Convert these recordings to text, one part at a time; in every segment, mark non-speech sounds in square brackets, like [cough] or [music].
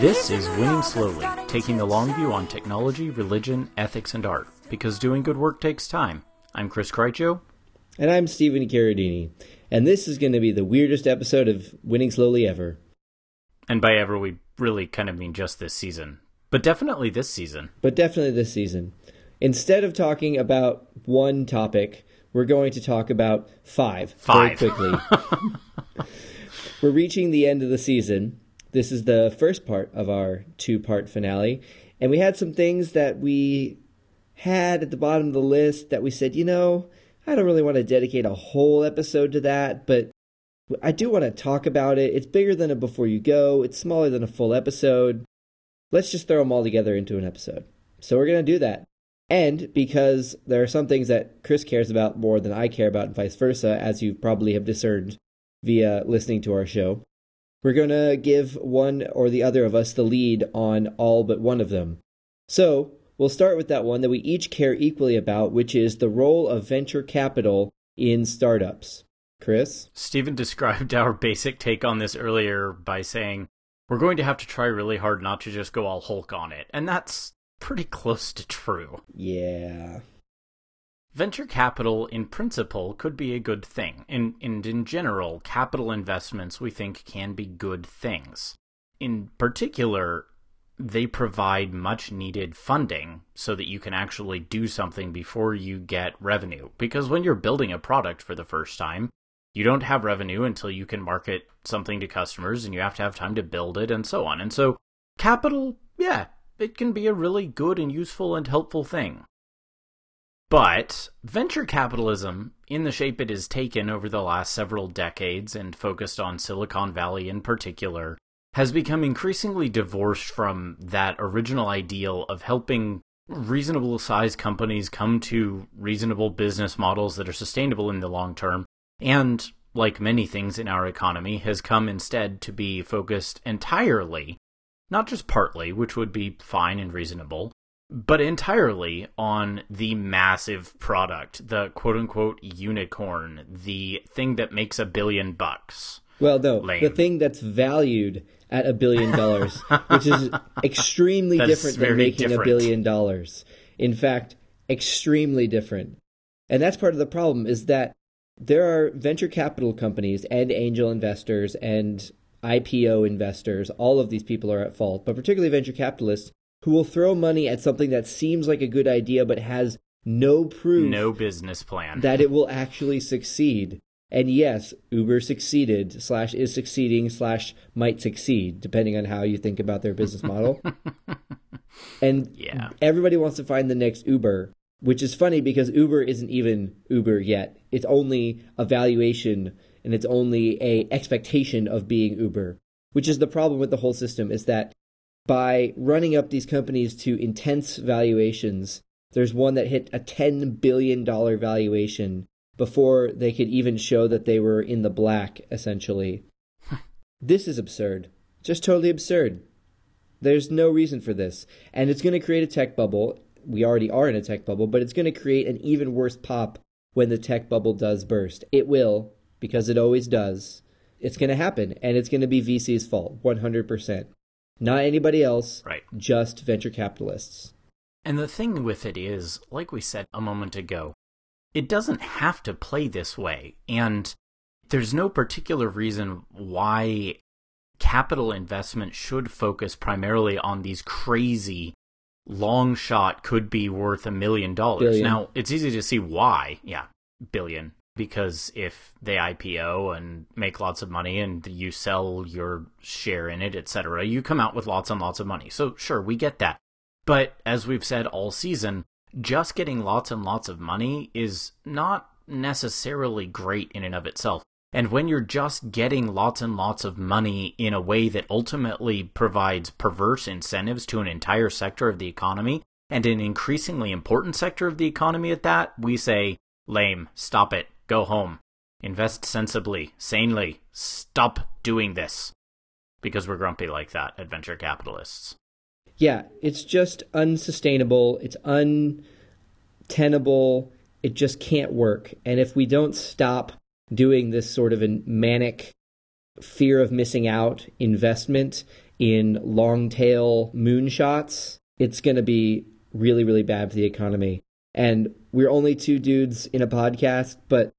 This is Winning Slowly, taking the long view on technology, religion, ethics, and art. Because doing good work takes time. I'm Chris Krycho. And I'm Stephen Carradini. And this is going to be the weirdest episode of Winning Slowly ever. And by ever, we really kind of mean just this season. But definitely this season. But definitely this season. Instead of talking about one topic, we're going to talk about five, five. very quickly. [laughs] we're reaching the end of the season, this is the first part of our two part finale. And we had some things that we had at the bottom of the list that we said, you know, I don't really want to dedicate a whole episode to that, but I do want to talk about it. It's bigger than a Before You Go, it's smaller than a full episode. Let's just throw them all together into an episode. So we're going to do that. And because there are some things that Chris cares about more than I care about, and vice versa, as you probably have discerned via listening to our show, we're going to give one or the other of us the lead on all but one of them. So, we'll start with that one that we each care equally about, which is the role of venture capital in startups. Chris? Stephen [laughs] described our basic take on this earlier by saying, we're going to have to try really hard not to just go all Hulk on it. And that's pretty close to true. Yeah. Venture capital, in principle, could be a good thing, and, and in general, capital investments we think can be good things. In particular, they provide much needed funding so that you can actually do something before you get revenue. Because when you're building a product for the first time, you don't have revenue until you can market something to customers and you have to have time to build it and so on. And so, capital, yeah, it can be a really good and useful and helpful thing. But venture capitalism, in the shape it has taken over the last several decades and focused on Silicon Valley in particular, has become increasingly divorced from that original ideal of helping reasonable sized companies come to reasonable business models that are sustainable in the long term, and, like many things in our economy, has come instead to be focused entirely, not just partly, which would be fine and reasonable, but entirely on the massive product, the quote unquote unicorn, the thing that makes a billion bucks. Well, no, Lame. the thing that's valued at a billion dollars, which is [laughs] extremely different than making different. a billion dollars. In fact, extremely different. And that's part of the problem is that there are venture capital companies and angel investors and IPO investors. All of these people are at fault, but particularly venture capitalists who will throw money at something that seems like a good idea but has no proof no business plan. that it will actually succeed. And yes uber succeeded slash is succeeding slash might succeed depending on how you think about their business model. [laughs] And yeah. everybody wants to find the next uber which is funny because uber isn't even uber yet. It's only a valuation and it's only a expectation of being uber which is the problem with the whole system is that by running up these companies to intense valuations. There's one that hit a $10 billion valuation before they could even show that they were in the black, essentially. [laughs] this is absurd. Just totally absurd. There's no reason for this. And it's going to create a tech bubble. We already are in a tech bubble, but it's going to create an even worse pop when the tech bubble does burst. It will, because it always does. It's going to happen, and it's going to be VC's fault, 100%. Not anybody else. Right. Just venture capitalists. And the thing with it is, like we said a moment ago, it doesn't have to play this way. And there's no particular reason why capital investment should focus primarily on these crazy long shot could be worth a million dollars. Now, it's easy to see why. Yeah, billion because if they IPO and make lots of money and you sell your share in it, etc., you come out with lots and lots of money. So sure, we get that. But as we've said all season, just getting lots and lots of money is not necessarily great in and of itself. And when you're just getting lots and lots of money in a way that ultimately provides perverse incentives to an entire sector of the economy, and an increasingly important sector of the economy at that, we say, lame, stop it, Go home. Invest sensibly, sanely. Stop doing this. Because we're grumpy like that, adventure capitalists. Yeah, it's just unsustainable. It's untenable. It just can't work. And if we don't stop doing this sort of a manic fear of missing out investment in long tail moonshots, it's going to be really, really bad for the economy. And we're only two dudes in a podcast, but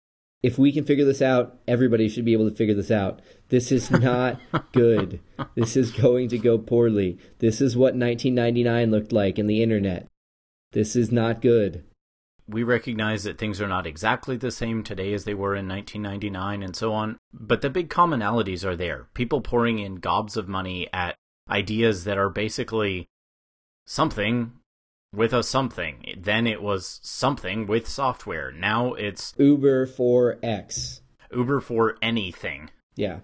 if we can figure this out, everybody should be able to figure this out. This is not [laughs] good. This is going to go poorly. This is what 1999 looked like in the internet. This is not good. We recognize that things are not exactly the same today as they were in 1999 and so on, but the big commonalities are there. People pouring in gobs of money at ideas that are basically something with a something. Then it was something with software. Now it's Uber for X. Uber for anything. Yeah.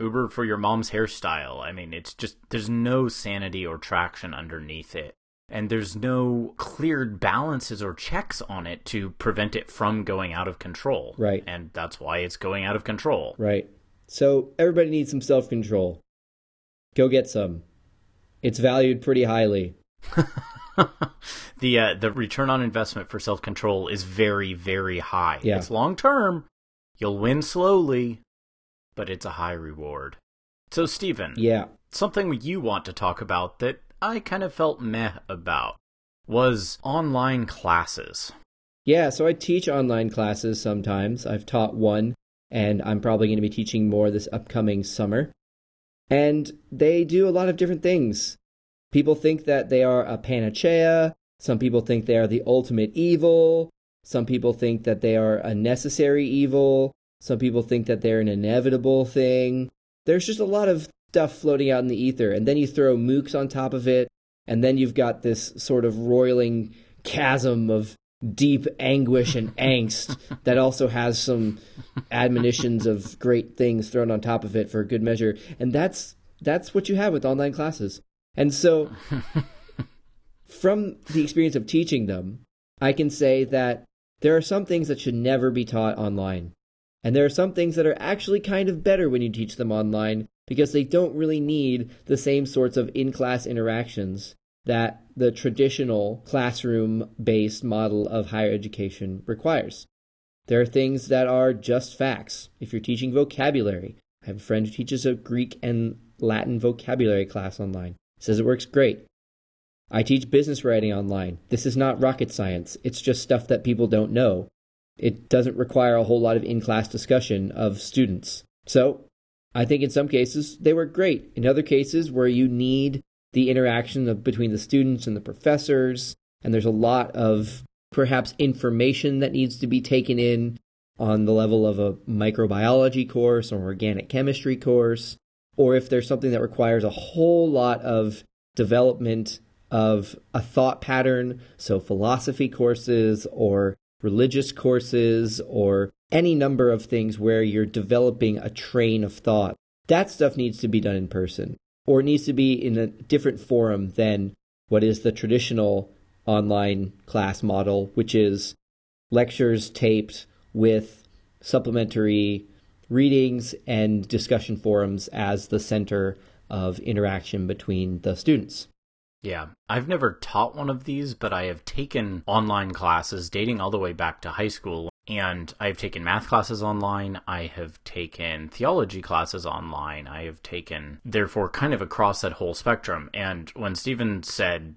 Uber for your mom's hairstyle. I mean, it's just, there's no sanity or traction underneath it. And there's no cleared balances or checks on it to prevent it from going out of control. Right. And that's why it's going out of control. Right. So everybody needs some self control. Go get some. It's valued pretty highly. [laughs] [laughs] the uh, the return on investment for self control is very very high. Yeah. It's long term. You'll win slowly, but it's a high reward. So Stephen, Yeah. something you want to talk about that I kind of felt meh about was online classes. Yeah, so I teach online classes sometimes. I've taught one, and I'm probably going to be teaching more this upcoming summer. And they do a lot of different things. People think that they are a panacea. Some people think they are the ultimate evil. Some people think that they are a necessary evil. Some people think that they're an inevitable thing. There's just a lot of stuff floating out in the ether. And then you throw MOOCs on top of it. And then you've got this sort of roiling chasm of deep anguish and [laughs] angst that also has some admonitions of great things thrown on top of it for good measure. And that's that's what you have with online classes. And so from the experience of teaching them, I can say that there are some things that should never be taught online. And there are some things that are actually kind of better when you teach them online because they don't really need the same sorts of in class interactions that the traditional classroom based model of higher education requires. There are things that are just facts. If you're teaching vocabulary, I have a friend who teaches a Greek and Latin vocabulary class online. Says it works great. I teach business writing online. This is not rocket science. It's just stuff that people don't know. It doesn't require a whole lot of in class discussion of students. So, I think in some cases they work great. In other cases where you need the interaction of, between the students and the professors, and there's a lot of perhaps information that needs to be taken in on the level of a microbiology course or organic chemistry course, or if there's something that requires a whole lot of development of a thought pattern, so philosophy courses or religious courses or any number of things where you're developing a train of thought. That stuff needs to be done in person or it needs to be in a different forum than what is the traditional online class model, which is lectures taped with supplementary readings and discussion forums as the center of interaction between the students. Yeah, I've never taught one of these, but I have taken online classes dating all the way back to high school. And I've taken math classes online. I have taken theology classes online. I have taken, therefore, kind of across that whole spectrum. And when Stephen said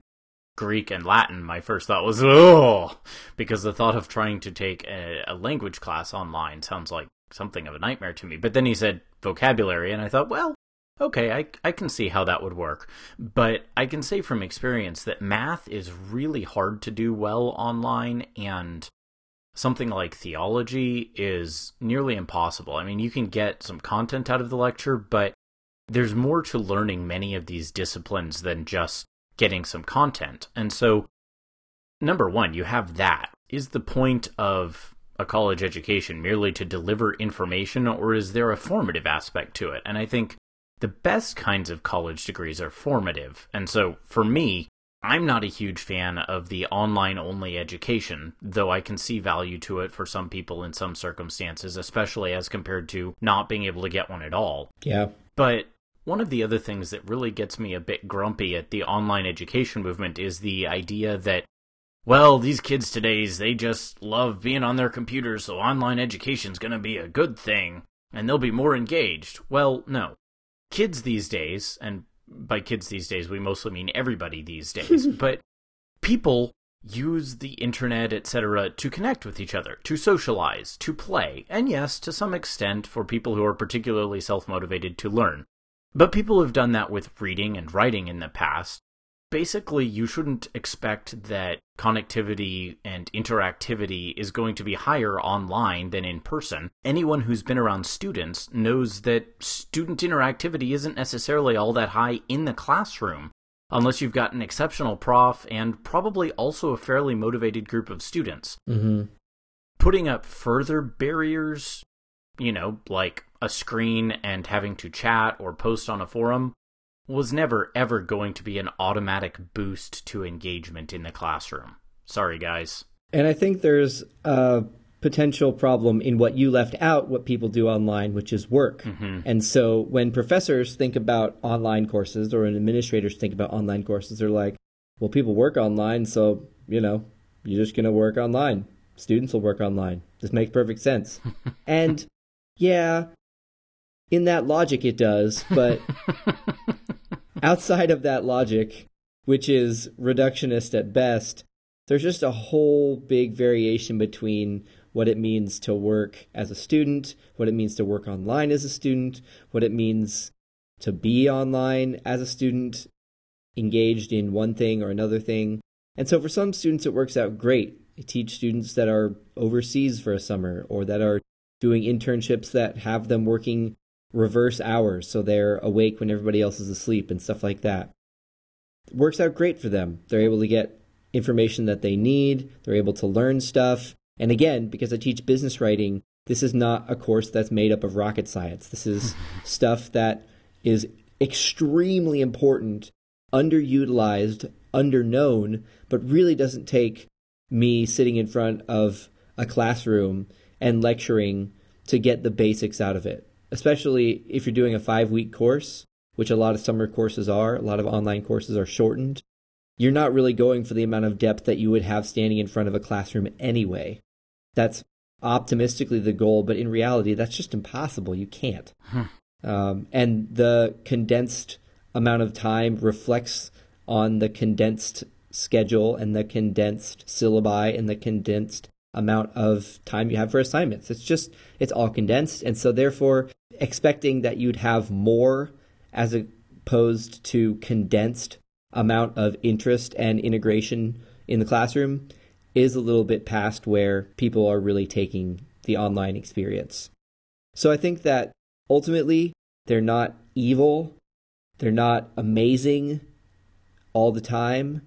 Greek and Latin, my first thought was, oh, because the thought of trying to take a, a language class online sounds like something of a nightmare to me. But then he said vocabulary, and I thought, well, okay, I, I can see how that would work. But I can say from experience that math is really hard to do well online, and something like theology is nearly impossible. I mean, you can get some content out of the lecture, but there's more to learning many of these disciplines than just getting some content. And so, number one, you have that. Is the point of a college education merely to deliver information, or is there a formative aspect to it? And I think the best kinds of college degrees are formative. And so, for me, I'm not a huge fan of the online only education, though I can see value to it for some people in some circumstances, especially as compared to not being able to get one at all. Yeah. But one of the other things that really gets me a bit grumpy at the online education movement is the idea that, well, these kids today's, they just love being on their computers, so online education's gonna be a good thing, and they'll be more engaged. Well, no. Kids these days, and by kids these days, we mostly mean everybody these days, [laughs] but people use the internet, etc., to connect with each other, to socialize, to play, and yes, to some extent, for people who are particularly self motivated, to learn. But people have done that with reading and writing in the past, basically you shouldn't expect that connectivity and interactivity is going to be higher online than in person. Anyone who's been around students knows that student interactivity isn't necessarily all that high in the classroom unless you've got an exceptional prof and probably also a fairly motivated group of students. Mm-hmm. Putting up further barriers, you know, like a screen and having to chat or post on a forum, was never ever going to be an automatic boost to engagement in the classroom. Sorry, guys. And I think there's a potential problem in what you left out, what people do online, which is work. Mm-hmm. And so when professors think about online courses or when administrators think about online courses, they're like, well, people work online, so, you know, you're just going to work online. Students will work online. This makes perfect sense. [laughs] and yeah, in that logic, it does, but [laughs] outside of that logic, which is reductionist at best, there's just a whole big variation between what it means to work as a student, what it means to work online as a student, what it means to be online as a student, engaged in one thing or another thing. And so for some students, it works out great. I teach students that are overseas for a summer or that are doing internships that have them working reverse hours so they're awake when everybody else is asleep and stuff like that. It works out great for them. They're able to get information that they need, they're able to learn stuff. And again, because I teach business writing, this is not a course that's made up of rocket science. This is [laughs] stuff that is extremely important, underutilized, underknown, but really doesn't take me sitting in front of a classroom and lecturing to get the basics out of it especially if you're doing a five week course, which a lot of summer courses are, a lot of online courses are shortened, you're not really going for the amount of depth that you would have standing in front of a classroom anyway. That's optimistically the goal, but in reality, that's just impossible. You can't. Um, and the condensed amount of time reflects on the condensed schedule and the condensed syllabi and the condensed amount of time you have for assignments. It's just, it's all condensed. And so, therefore, expecting that you'd have more as opposed to condensed amount of interest and integration in the classroom is a little bit past where people are really taking the online experience. So I think that ultimately they're not evil, they're not amazing all the time.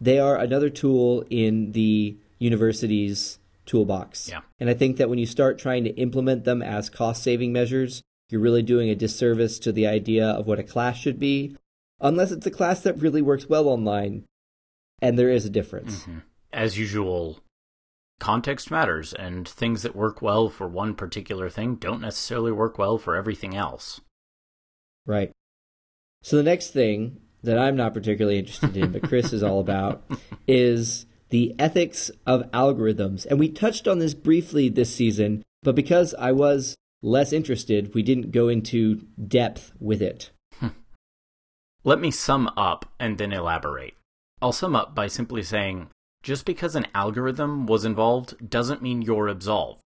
They are another tool in the university's toolbox. Yeah. And I think that when you start trying to implement them as cost saving measures, you're really doing a disservice to the idea of what a class should be, unless it's a class that really works well online. And there is a difference. Mm-hmm. As usual, context matters, and things that work well for one particular thing don't necessarily work well for everything else. Right. So the next thing that I'm not particularly interested in, but Chris is all about, [laughs] is the ethics of algorithms. And we touched on this briefly this season, but because I was less interested, we didn't go into depth with it. Hmm. Let me sum up and then elaborate. I'll sum up by simply saying just because an algorithm was involved doesn't mean you're absolved.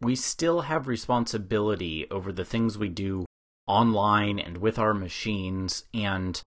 We still have responsibility over the things we do online and with our machines, and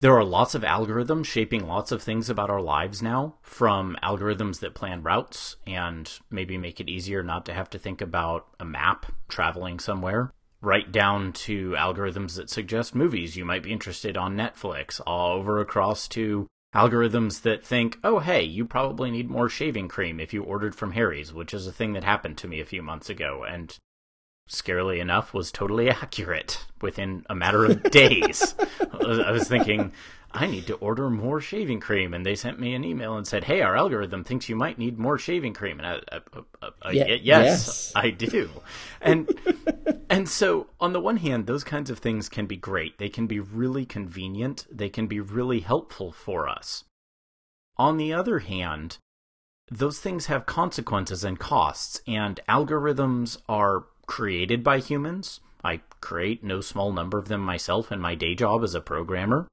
there are lots of algorithms shaping lots of things about our lives now, from algorithms that plan routes and maybe make it easier not to have to think about a map traveling somewhere, right down to algorithms that suggest movies you might be interested on Netflix, all over across to algorithms that think, oh, hey, you probably need more shaving cream if you ordered from Harry's, which is a thing that happened to me a few months ago. And scarily enough, was totally accurate within a matter of [laughs] days. I was thinking, I need to order more shaving cream, and they sent me an email and said, "Hey, our algorithm thinks you might need more shaving cream." And I, I, I, Yeah, yes, yes. I do. And and so, on the one hand, those kinds of things can be great. They can be really convenient. They can be really helpful for us. On the other hand, those things have consequences and costs, and algorithms are created by humans. I create no small number of them myself in my day job as a programmer.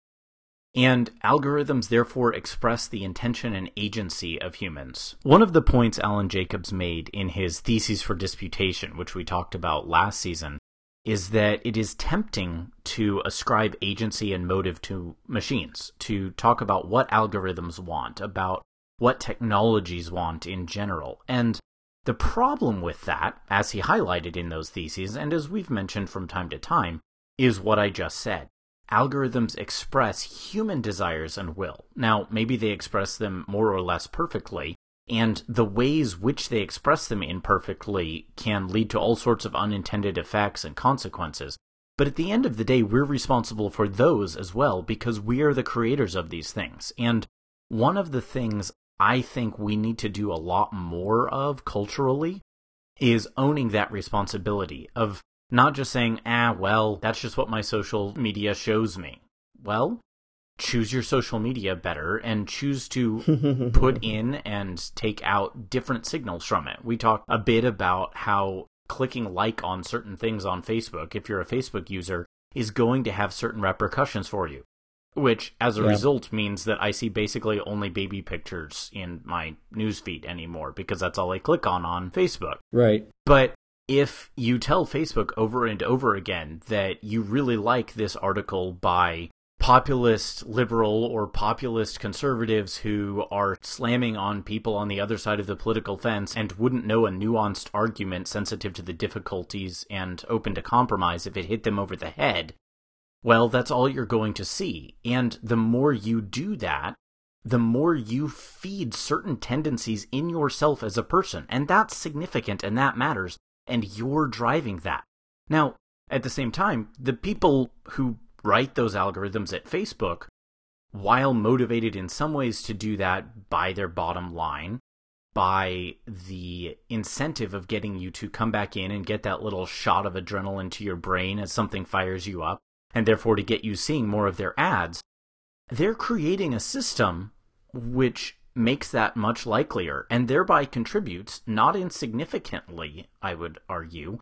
And algorithms therefore express the intention and agency of humans. One of the points Alan Jacobs made in his Theses for Disputation, which we talked about last season, is that it is tempting to ascribe agency and motive to machines, to talk about what algorithms want, about what technologies want in general. And the problem with that, as he highlighted in those theses, and as we've mentioned from time to time, is what I just said. Algorithms express human desires and will. Now, maybe they express them more or less perfectly, and the ways which they express them imperfectly can lead to all sorts of unintended effects and consequences. But at the end of the day, we're responsible for those as well because we are the creators of these things. And one of the things I think we need to do a lot more of culturally is owning that responsibility of not just saying, ah, well, that's just what my social media shows me. Well, choose your social media better and choose to [laughs] put in and take out different signals from it. We talked a bit about how clicking like on certain things on Facebook, if you're a Facebook user, is going to have certain repercussions for you which as a yeah. result means that I see basically only baby pictures in my newsfeed anymore because that's all I click on on Facebook. Right. But if you tell Facebook over and over again that you really like this article by populist liberal or populist conservatives who are slamming on people on the other side of the political fence and wouldn't know a nuanced argument sensitive to the difficulties and open to compromise if it hit them over the head, well, that's all you're going to see. And the more you do that, the more you feed certain tendencies in yourself as a person. And that's significant and that matters. And you're driving that. Now, at the same time, the people who write those algorithms at Facebook, while motivated in some ways to do that by their bottom line, by the incentive of getting you to come back in and get that little shot of adrenaline to your brain as something fires you up, and therefore to get you seeing more of their ads, they're creating a system which makes that much likelier and thereby contributes, not insignificantly, I would argue,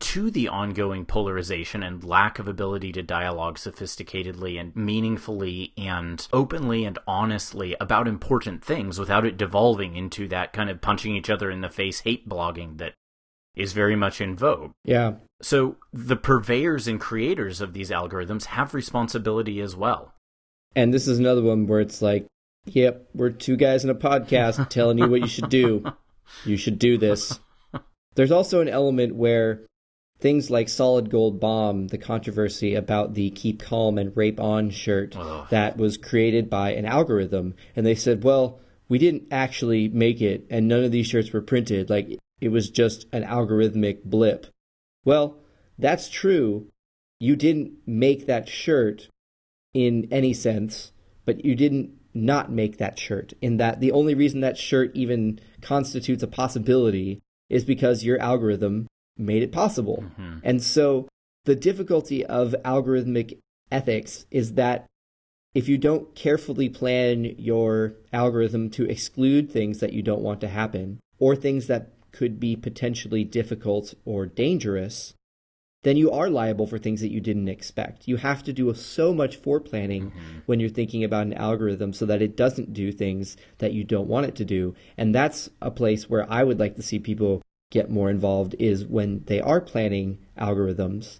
to the ongoing polarization and lack of ability to dialogue sophisticatedly and meaningfully and openly and honestly about important things without it devolving into that kind of punching each other in the face hate blogging that is very much in vogue. Yeah. So the purveyors and creators of these algorithms have responsibility as well. And this is another one where it's like, yep, we're two guys in a podcast [laughs] telling you what you should do. You should do this. There's also an element where things like Solid Gold Bomb, the controversy about the Keep Calm and Rape On shirt Ugh. that was created by an algorithm, and they said, well, we didn't actually make it, and none of these shirts were printed. Like, it was just an algorithmic blip. Well, that's true. You didn't make that shirt in any sense, but you didn't not make that shirt. In that the only reason that shirt even constitutes a possibility is because your algorithm made it possible. Mm-hmm. And so the difficulty of algorithmic ethics is that if you don't carefully plan your algorithm to exclude things that you don't want to happen or things that could be potentially difficult or dangerous, then you are liable for things that you didn't expect. You have to do so much foreplanning mm-hmm. when you're thinking about an algorithm so that it doesn't do things that you don't want it to do. And that's a place where I would like to see people get more involved is when they are planning algorithms.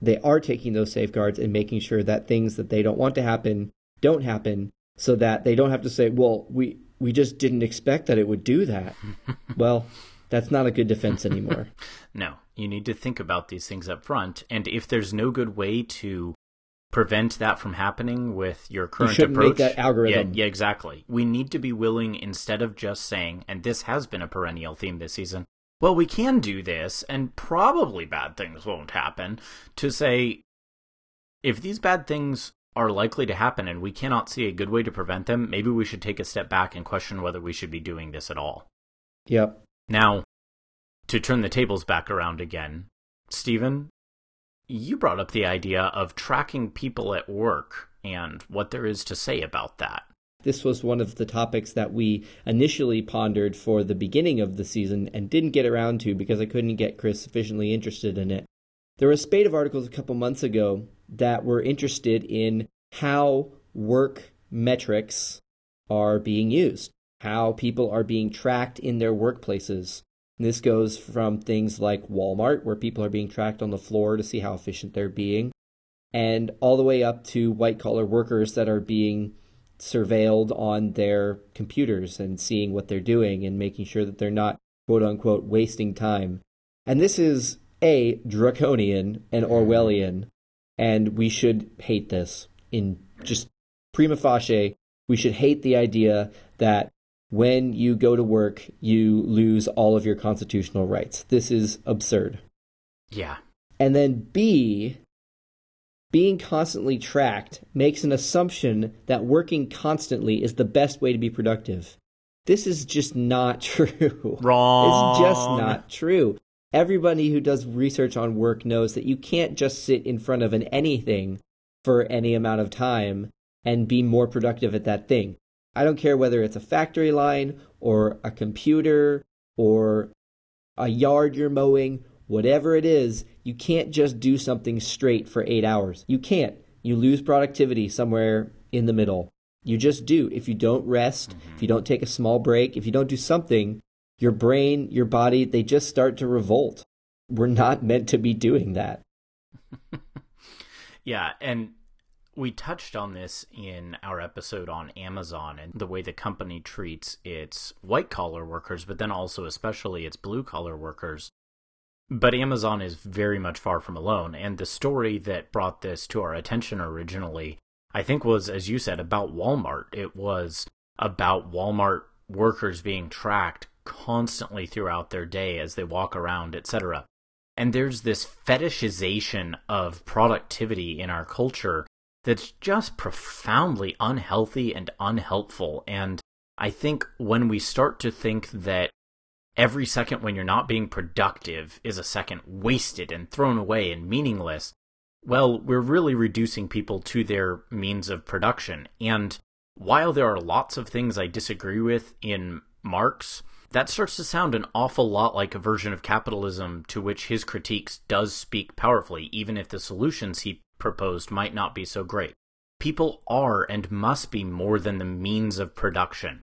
They are taking those safeguards and making sure that things that they don't want to happen don't happen so that they don't have to say, well, we we just didn't expect that it would do that. [laughs] well, that's not a good defense anymore. [laughs] no, you need to think about these things up front. And if there's no good way to prevent that from happening with your current you approach, make that algorithm. Yeah, yeah, exactly. We need to be willing, instead of just saying, and this has been a perennial theme this season, well, we can do this, and probably bad things won't happen, to say, if these bad things are likely to happen and we cannot see a good way to prevent them, maybe we should take a step back and question whether we should be doing this at all. Yep. Now, to turn the tables back around again, Stephen, you brought up the idea of tracking people at work and what there is to say about that. This was one of the topics that we initially pondered for the beginning of the season and didn't get around to because I couldn't get Chris sufficiently interested in it. There were a spate of articles a couple months ago that were interested in how work metrics are being used, how people are being tracked in their workplaces. And this goes from things like Walmart, where people are being tracked on the floor to see how efficient they're being, and all the way up to white collar workers that are being surveilled on their computers and seeing what they're doing and making sure that they're not quote unquote wasting time. And this is a draconian and Orwellian, and we should hate this in just prima facie. We should hate the idea that when you go to work, you lose all of your constitutional rights. This is absurd. Yeah. And then B, being constantly tracked makes an assumption that working constantly is the best way to be productive. This is just not [laughs] true. Wrong. It's just not true. Everybody who does research on work knows that you can't just sit in front of an anything for any amount of time and be more productive at that thing. I don't care whether it's a factory line or a computer or a yard you're mowing, whatever it is, you can't just do something straight for eight hours. You can't. You lose productivity somewhere in the middle. You just do. If you don't rest, mm-hmm. if you don't take a small break, if you don't do something, your brain, your body, they just start to revolt. We're not meant to be doing that. [laughs] yeah, and we touched on this in our episode on Amazon and the way the company treats its white collar workers, but then also especially its blue collar workers. But Amazon is very much far from alone, and the story that brought this to our attention originally I think was, as you said, about Walmart. It was about Walmart workers being tracked constantly throughout their day as they walk around, etc. And there's this fetishization of productivity in our culture that's just profoundly unhealthy and unhelpful. And I think when we start to think that every second when you're not being productive is a second wasted and thrown away and meaningless, well, we're really reducing people to their means of production. And while there are lots of things I disagree with in Marx, that starts to sound an awful lot like a version of capitalism to which his critiques does speak powerfully, even if the solutions he proposed might not be so great. People are and must be more than the means of production.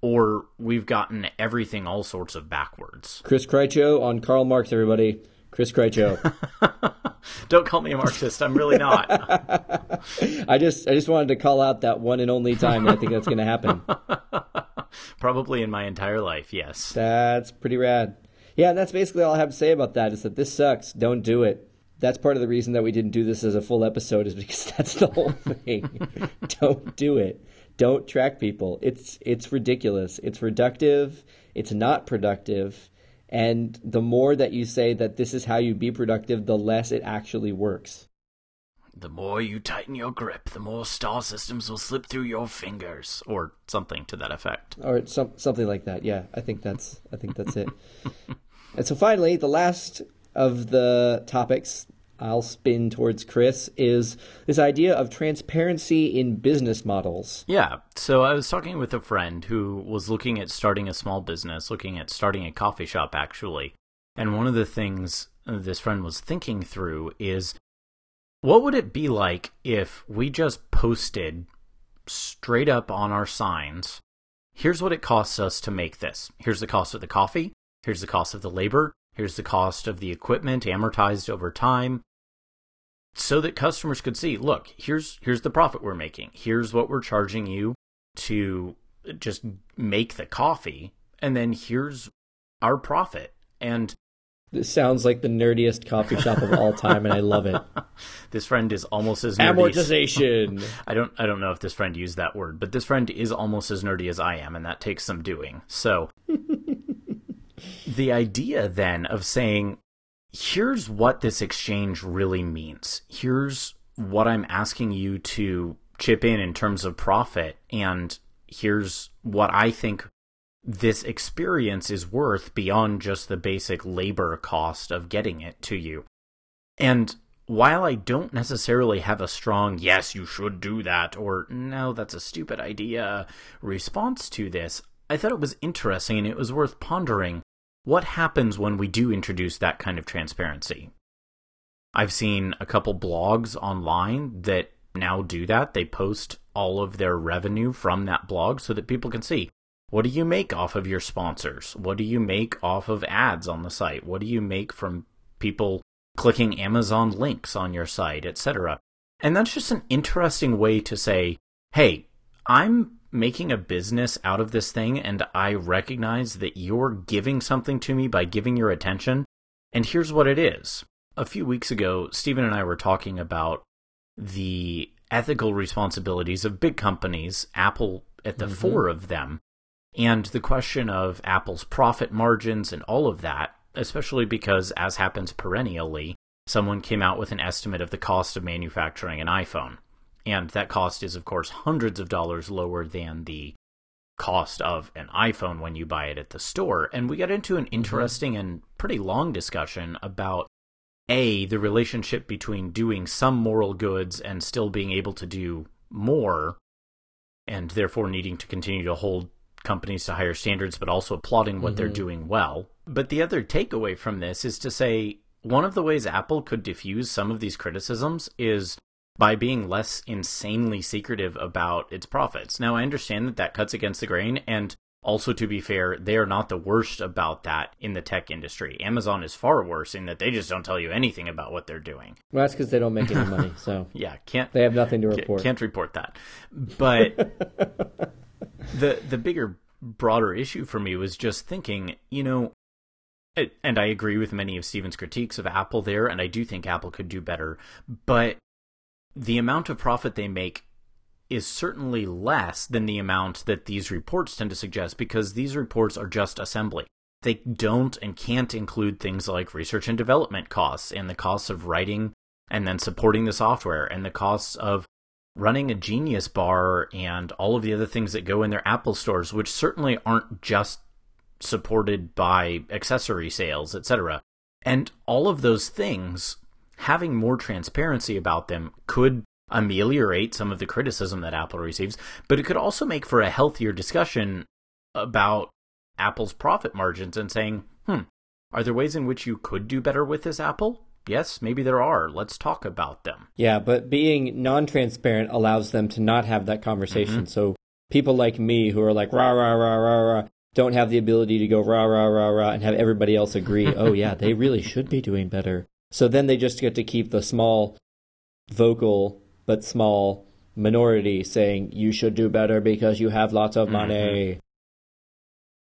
Or we've gotten everything all sorts of backwards. Chris Krycho on Karl Marx, everybody. Chris Krycho. [laughs] Don't call me a Marxist. I'm really not. [laughs] I just I just wanted to call out that one and only time and I think that's going to happen. [laughs] Probably in my entire life, yes. That's pretty rad. Yeah, and that's basically all I have to say about that is that this sucks. Don't do it. That's part of the reason that we didn't do this as a full episode is because [laughs] that's the whole thing. [laughs] Don't do it. Don't track people. It's it's ridiculous. It's reductive. It's not productive and the more that you say that this is how you be productive, the less it actually works. The more you tighten your grip, the more star systems will slip through your fingers, or something to that effect. Or some, something like that. Yeah, I think that's I think that's it. [laughs] and so finally, the last of the topics I'll spin towards Chris is this idea of transparency in business models. Yeah. So I was talking with a friend who was looking at starting a small business, looking at starting a coffee shop actually. And one of the things this friend was thinking through is what would it be like if we just posted straight up on our signs here's what it costs us to make this. Here's the cost of the coffee. Here's the cost of the labor. Here's the cost of the equipment amortized over time so that customers could see, look, here's here's the profit we're making. Here's what we're charging you to just make the coffee, and then here's our profit. And this sounds like the nerdiest coffee shop of all time, and I love it. [laughs] this friend is almost as nerdy. Amortization. [laughs] I don't. I don't know if this friend used that word, but this friend is almost as nerdy as I am, and that takes some doing. So, [laughs] the idea then of saying, here's what this exchange really means. Here's what I'm asking you to chip in in terms of profit, and here's what I think this experience is worth beyond just the basic labor cost of getting it to you. And while I don't necessarily have a strong, yes, you should do that, or no, that's a stupid idea response to this, I thought it was interesting and it was worth pondering what happens when we do introduce that kind of transparency? I've seen a couple blogs online that now do that. They post all of their revenue from that blog so that people can see what do you make off of your sponsors? What do you make off of ads on the site? What do you make from people clicking Amazon links on your site, etc.? And that's just an interesting way to say, hey, I'm making a business out of this thing and I recognize that you're giving something to me by giving your attention. And here's what it is. A few weeks ago, Stephen and I were talking about the ethical responsibilities of big companies, Apple at the mm-hmm. fore of them, and the question of Apple's profit margins and all of that, especially because, as happens perennially, someone came out with an estimate of the cost of manufacturing an iPhone. And that cost is, of course, hundreds of dollars lower than the cost of an iPhone when you buy it at the store. And we got into an mm-hmm. interesting and pretty long discussion about A, the relationship between doing some moral goods and still being able to do more, and therefore needing to continue to hold companies to higher standards, but also applauding what mm-hmm. they're doing well. But the other takeaway from this is to say one of the ways Apple could diffuse some of these criticisms is by being less insanely secretive about its profits. Now, I understand that that cuts against the grain, and also to be fair, they are not the worst about that in the tech industry. Amazon is far worse in that they just don't tell you anything about what they're doing. Well, that's because they don't make any money. So [laughs] yeah, can't they have nothing to report? Can't report that. But [laughs] the the bigger broader issue for me was just thinking, you know, and I agree with many of Stephen's critiques of Apple there, and I do think Apple could do better, but the amount of profit they make is certainly less than the amount that these reports tend to suggest because these reports are just assembly. They don't and can't include things like research and development costs and the costs of writing and then supporting the software and the costs of running a Genius bar and all of the other things that go in their Apple stores, which certainly aren't just supported by accessory sales, etc. And all of those things, having more transparency about them could ameliorate some of the criticism that Apple receives, but it could also make for a healthier discussion about Apple's profit margins and saying, hmm, are there ways in which you could do better with this Apple? Yes, maybe there are. Let's talk about them. Yeah, but being non transparent allows them to not have that conversation. Mm-hmm. So people like me who are like, rah, rah, rah, rah, rah, don't have the ability to go rah, rah, rah, rah, and have everybody else agree, [laughs] oh, yeah, they really should be doing better. So then they just get to keep the small, vocal, but small minority saying, you should do better because you have lots of money. Mm-hmm.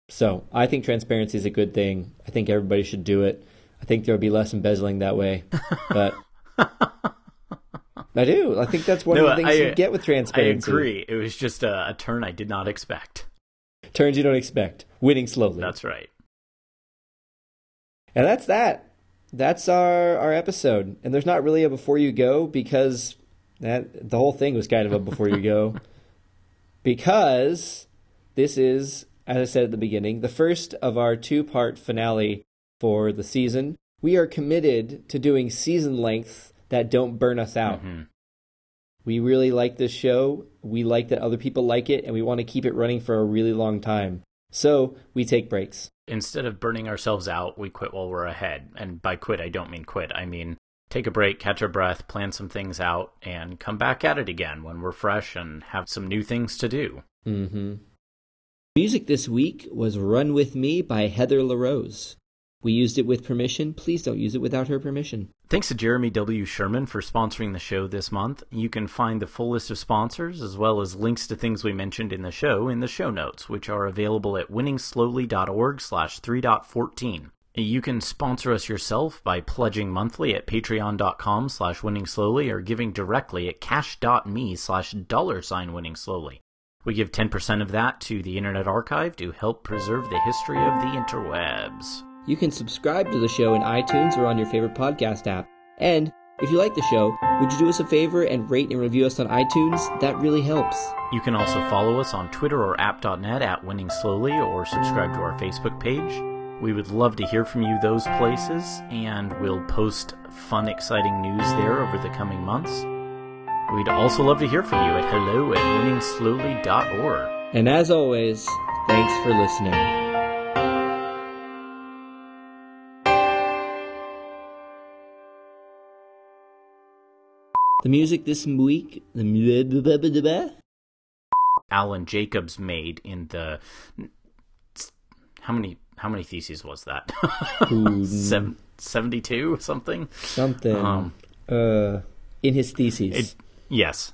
So I think transparency is a good thing. I think everybody should do it. I think there would be less embezzling that way. But I do. I think that's one no, of the things I, you get with transparency. I agree. It was just a, a turn I did not expect. Turns you don't expect. Winning slowly. That's right. And that's that. That's our our episode. And there's not really a before you go because that the whole thing was kind of a before you go. [laughs] because this is, as I said at the beginning, the first of our two part finale for the season. We are committed to doing season lengths that don't burn us out. Mm-hmm. We really like this show. We like that other people like it, and we want to keep it running for a really long time. So we take breaks. Instead of burning ourselves out, we quit while we're ahead. And by quit, I don't mean quit. I mean take a break, catch our breath, plan some things out, and come back at it again when we're fresh and have some new things to do. Mm-hmm. Music this week was Run With Me by Heather LaRose. We used it with permission. Please don't use it without her permission. Thanks to Jeremy W. Sherman for sponsoring the show this month. You can find the full list of sponsors as well as links to things we mentioned in the show in the show notes, which are available at winningslowly.org slash 3.14. You can sponsor us yourself by pledging monthly at patreon.com slash winningslowly or giving directly at cash.me slash dollar sign winning slowly. We give 10% of that to the Internet Archive to help preserve the history of the interwebs. You can subscribe to the show in iTunes or on your favorite podcast app. And if you like the show, would you do us a favor and rate and review us on iTunes? That really helps. You can also follow us on Twitter or app.net at Winning Slowly or subscribe to our Facebook page. We would love to hear from you those places, and we'll post fun, exciting news there over the coming months. We'd also love to hear from you at hello at winningslowly.org. And as always, thanks for listening. The music this week, the Alan Jacobs made in the how many how many theses was that? [laughs] Seven, 72 something something. Um, uh, in his theses. It, yes,